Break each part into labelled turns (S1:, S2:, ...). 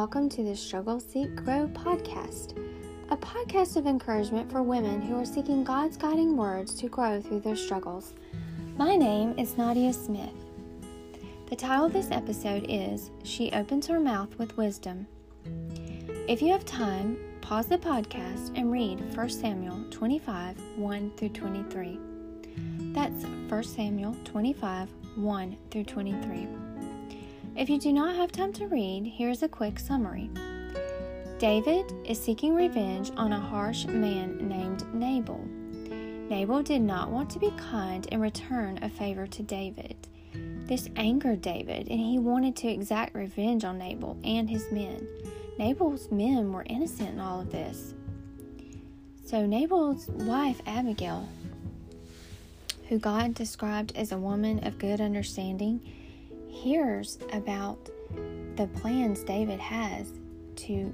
S1: welcome to the Struggle Seek Grow podcast, a podcast of encouragement for women who are seeking God's guiding words to grow through their struggles. My name is Nadia Smith. The title of this episode is She Opens Her Mouth with Wisdom. If you have time, pause the podcast and read 1 Samuel 25 1 through 23. That's 1 Samuel 25 1 through 23. If you do not have time to read, here's a quick summary. David is seeking revenge on a harsh man named Nabal. Nabal did not want to be kind and return a favor to David. This angered David, and he wanted to exact revenge on Nabal and his men. Nabal's men were innocent in all of this. So, Nabal's wife, Abigail, who God described as a woman of good understanding, hears about the plans David has to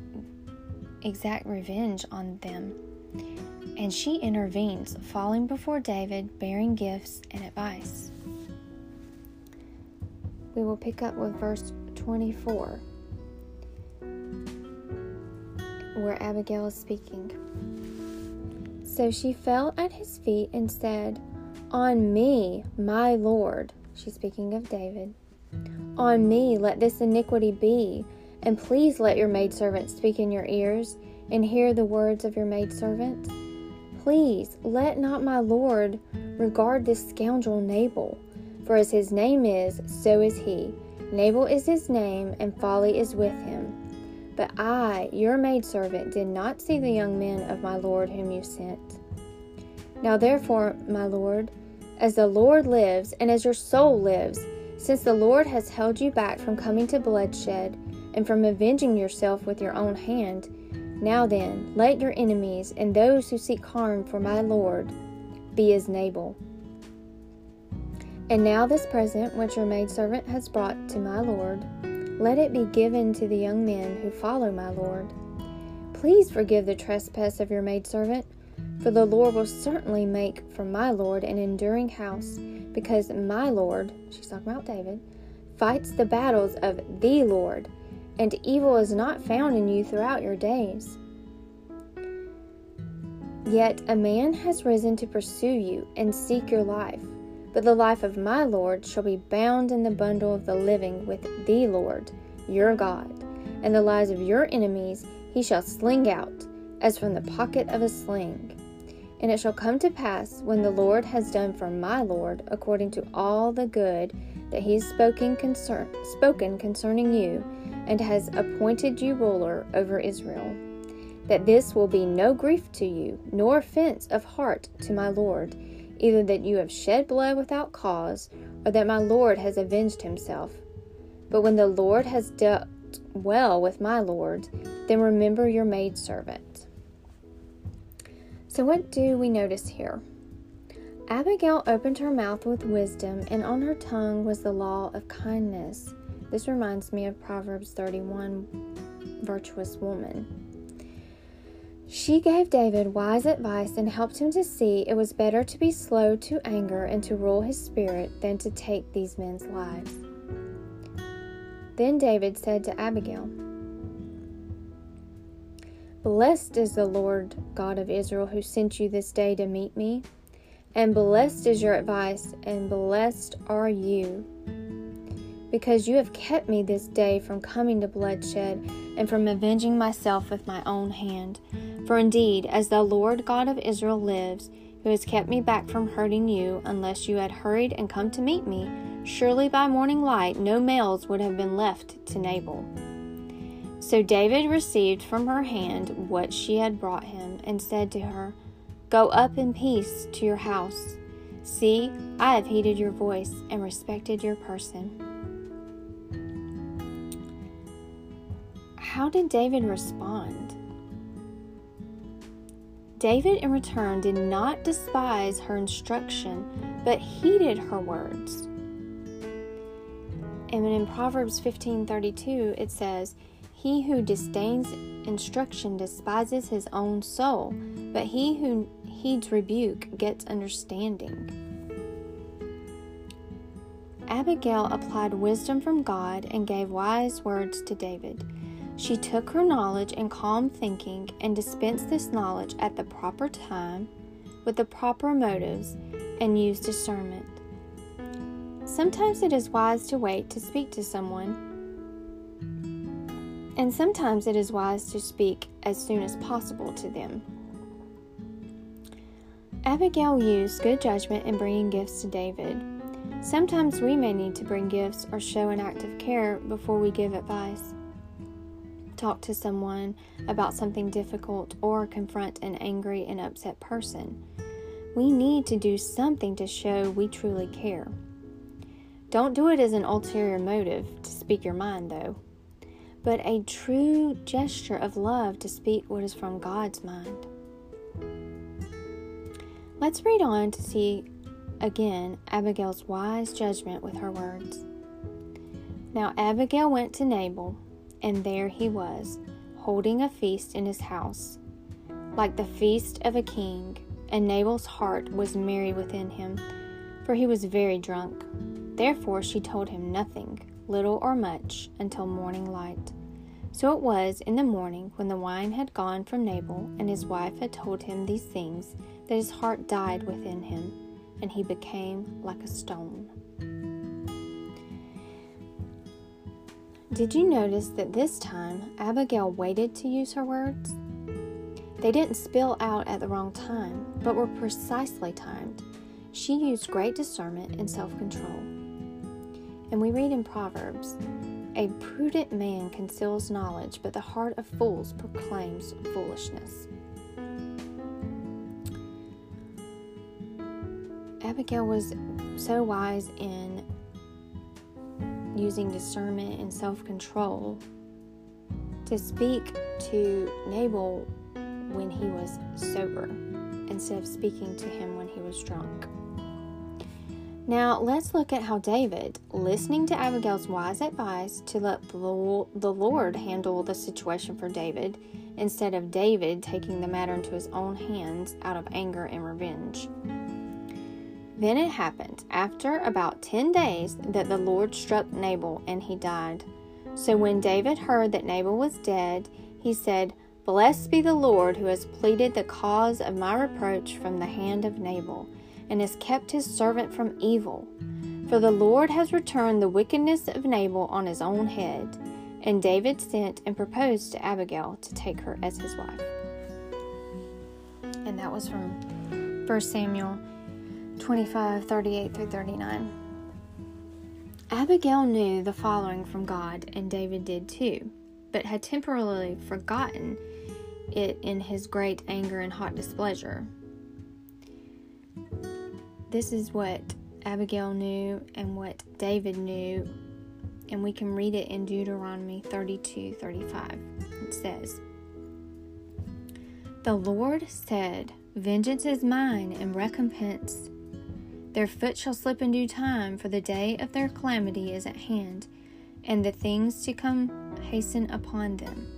S1: exact revenge on them. And she intervenes, falling before David, bearing gifts and advice. We will pick up with verse 24, where Abigail is speaking. So she fell at his feet and said, On me, my Lord. She's speaking of David. On me let this iniquity be, and please let your maidservant speak in your ears, and hear the words of your maidservant. Please let not my Lord regard this scoundrel Nabal, for as his name is, so is he. Nabal is his name, and folly is with him. But I, your maidservant, did not see the young men of my Lord whom you sent. Now therefore, my Lord, as the Lord lives, and as your soul lives, since the Lord has held you back from coming to bloodshed and from avenging yourself with your own hand, now then, let your enemies and those who seek harm for my Lord be as Nabal. And now this present which your maidservant has brought to my Lord, let it be given to the young men who follow my Lord. Please forgive the trespass of your maidservant, for the Lord will certainly make for my Lord an enduring house because my Lord, she's talking about David, fights the battles of the Lord, and evil is not found in you throughout your days. Yet a man has risen to pursue you and seek your life, but the life of my Lord shall be bound in the bundle of the living with the Lord, your God, and the lives of your enemies he shall sling out, as from the pocket of a sling. And it shall come to pass, when the Lord has done for my Lord according to all the good that he has spoken, concern, spoken concerning you, and has appointed you ruler over Israel, that this will be no grief to you, nor offense of heart to my Lord, either that you have shed blood without cause, or that my Lord has avenged himself. But when the Lord has dealt well with my Lord, then remember your maidservant. So, what do we notice here? Abigail opened her mouth with wisdom, and on her tongue was the law of kindness. This reminds me of Proverbs 31 virtuous woman. She gave David wise advice and helped him to see it was better to be slow to anger and to rule his spirit than to take these men's lives. Then David said to Abigail, Blessed is the Lord God of Israel who sent you this day to meet me. And blessed is your advice, and blessed are you, because you have kept me this day from coming to bloodshed and from avenging myself with my own hand. For indeed, as the Lord God of Israel lives, who has kept me back from hurting you, unless you had hurried and come to meet me, surely by morning light no males would have been left to Nabal. So David received from her hand what she had brought him, and said to her, Go up in peace to your house. See, I have heeded your voice and respected your person. How did David respond? David, in return, did not despise her instruction, but heeded her words. And in Proverbs 15:32 it says, he who disdains instruction despises his own soul, but he who heeds rebuke gets understanding. Abigail applied wisdom from God and gave wise words to David. She took her knowledge and calm thinking and dispensed this knowledge at the proper time with the proper motives and used discernment. Sometimes it is wise to wait to speak to someone, and sometimes it is wise to speak as soon as possible to them. Abigail used good judgment in bringing gifts to David. Sometimes we may need to bring gifts or show an act of care before we give advice talk to someone about something difficult, or confront an angry and upset person. We need to do something to show we truly care. Don't do it as an ulterior motive to speak your mind, though, but a true gesture of love to speak what is from God's mind. Let's read on to see again Abigail's wise judgment with her words. Now Abigail went to Nabal and there he was, holding a feast in his house, like the feast of a king, and Nabal's heart was merry within him, for he was very drunk. Therefore she told him nothing, little or much, until morning light. So it was in the morning, when the wine had gone from Nabal, and his wife had told him these things, that his heart died within him, and he became like a stone. Did you notice that this time Abigail waited to use her words? They didn't spill out at the wrong time, but were precisely timed. She used great discernment and self control. And we read in Proverbs A prudent man conceals knowledge, but the heart of fools proclaims foolishness. Abigail was so wise in using discernment and self control to speak to Nabal when he was sober instead of speaking to him when he was drunk. Now, let's look at how David, listening to Abigail's wise advice to let the Lord handle the situation for David instead of David taking the matter into his own hands out of anger and revenge. Then it happened, after about ten days, that the Lord struck Nabal, and he died. So when David heard that Nabal was dead, he said, Blessed be the Lord who has pleaded the cause of my reproach from the hand of Nabal, and has kept his servant from evil. For the Lord has returned the wickedness of Nabal on his own head. And David sent and proposed to Abigail to take her as his wife. And that was from 1 Samuel 25 38 through 39. Abigail knew the following from God, and David did too, but had temporarily forgotten it in his great anger and hot displeasure. This is what Abigail knew and what David knew, and we can read it in Deuteronomy 32 35. It says, The Lord said, Vengeance is mine, and recompense their foot shall slip in due time, for the day of their calamity is at hand, and the things to come hasten upon them.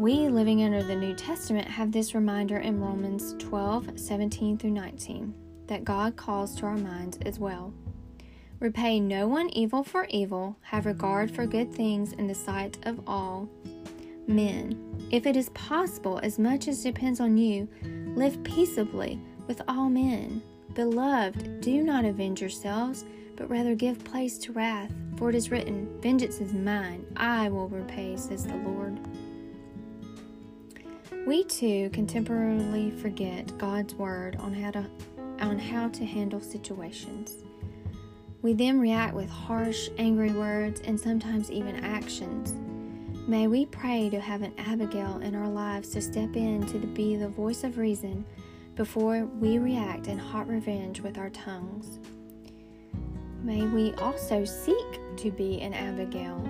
S1: We, living under the New Testament, have this reminder in Romans 12 17 through 19 that God calls to our minds as well. Repay no one evil for evil, have regard for good things in the sight of all men. If it is possible, as much as depends on you, live peaceably with all men. Beloved, do not avenge yourselves, but rather give place to wrath. For it is written, Vengeance is mine, I will repay, says the Lord. We too can temporarily forget God's word on how to on how to handle situations. We then react with harsh, angry words and sometimes even actions. May we pray to have an Abigail in our lives to step in to be the voice of reason before we react in hot revenge with our tongues. May we also seek to be an Abigail,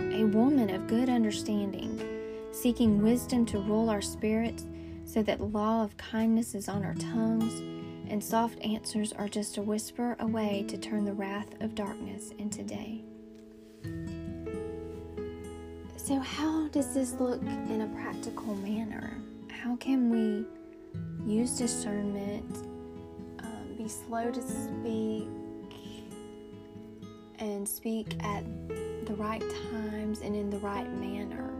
S1: a woman of good understanding, seeking wisdom to rule our spirits so that the law of kindness is on our tongues and soft answers are just a whisper away to turn the wrath of darkness into day. So, how does this look in a practical manner? How can we use discernment, um, be slow to speak, and speak at the right times and in the right manner.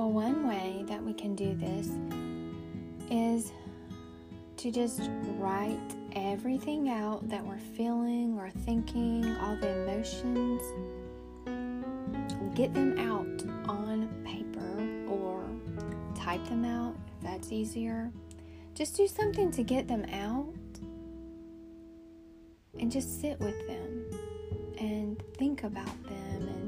S1: Well, one way that we can do this is to just write everything out that we're feeling or thinking, all the emotions. Get them out on paper or type them out if that's easier. Just do something to get them out and just sit with them and think about them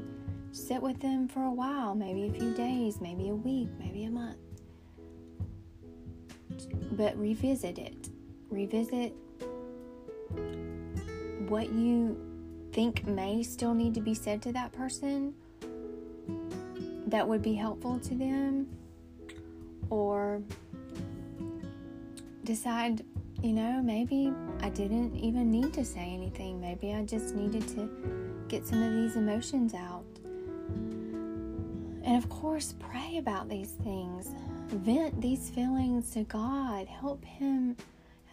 S1: sit with them for a while, maybe a few days, maybe a week, maybe a month. But revisit it. Revisit what you think may still need to be said to that person that would be helpful to them or decide you know, maybe I didn't even need to say anything. Maybe I just needed to get some of these emotions out. And of course, pray about these things. Vent these feelings to God. Help Him,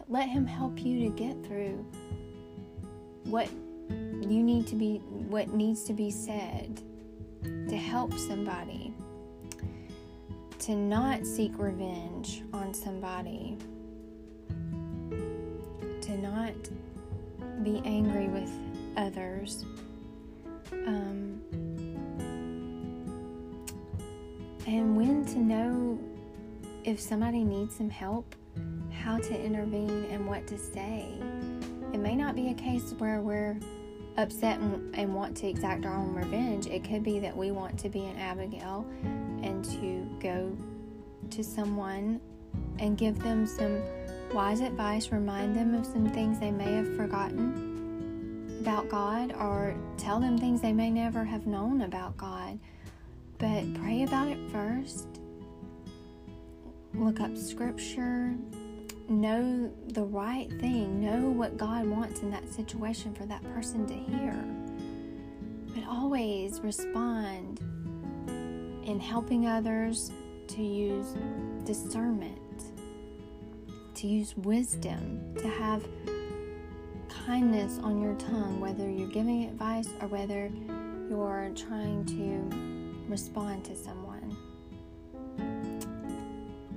S1: let Him help you to get through what you need to be, what needs to be said to help somebody. To not seek revenge on somebody to not be angry with others. Um, and when to know if somebody needs some help, how to intervene, and what to say. It may not be a case where we're upset and, and, want to exact our own revenge. It could be that we want to be an Abigail and to go to someone and give them some wise advice, remind them of some things they may have forgotten about God, or tell them things they may never have known about God. But pray about it first. Look up scripture. Know the right thing. Know what God wants in that situation for that person to hear. But always respond in helping others to use discernment to use wisdom, to have kindness on your tongue, whether you're giving advice or whether you're trying to respond to someone.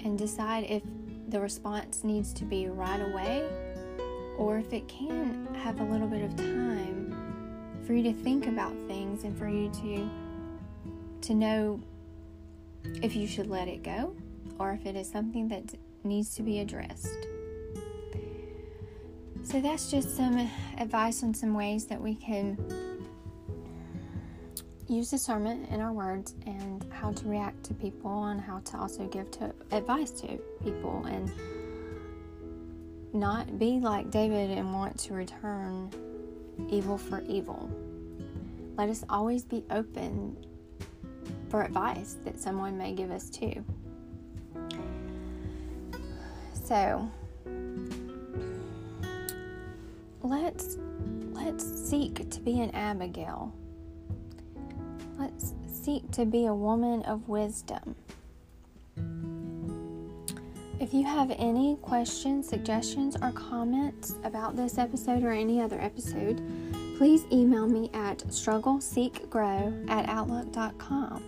S1: And decide if the response needs to be right away or if it can have a little bit of time for you to think about things and for you to to know if you should let it go or if it is something that needs to be addressed. So, that's just some advice on some ways that we can use discernment in our words and how to react to people and how to also give to advice to people and not be like David and want to return evil for evil. Let us always be open for advice that someone may give us too. So let's let's seek to be an Abigail. Let's seek to be a woman of wisdom. If you have any questions, suggestions, or comments about this episode or any other episode, please email me at struggleseekgrow at outlook.com.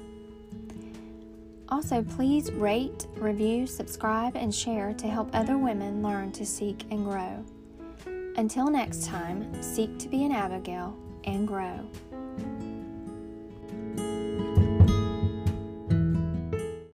S1: Also, please rate, review, subscribe, and share to help other women learn to seek and grow. Until next time, seek to be an Abigail and grow.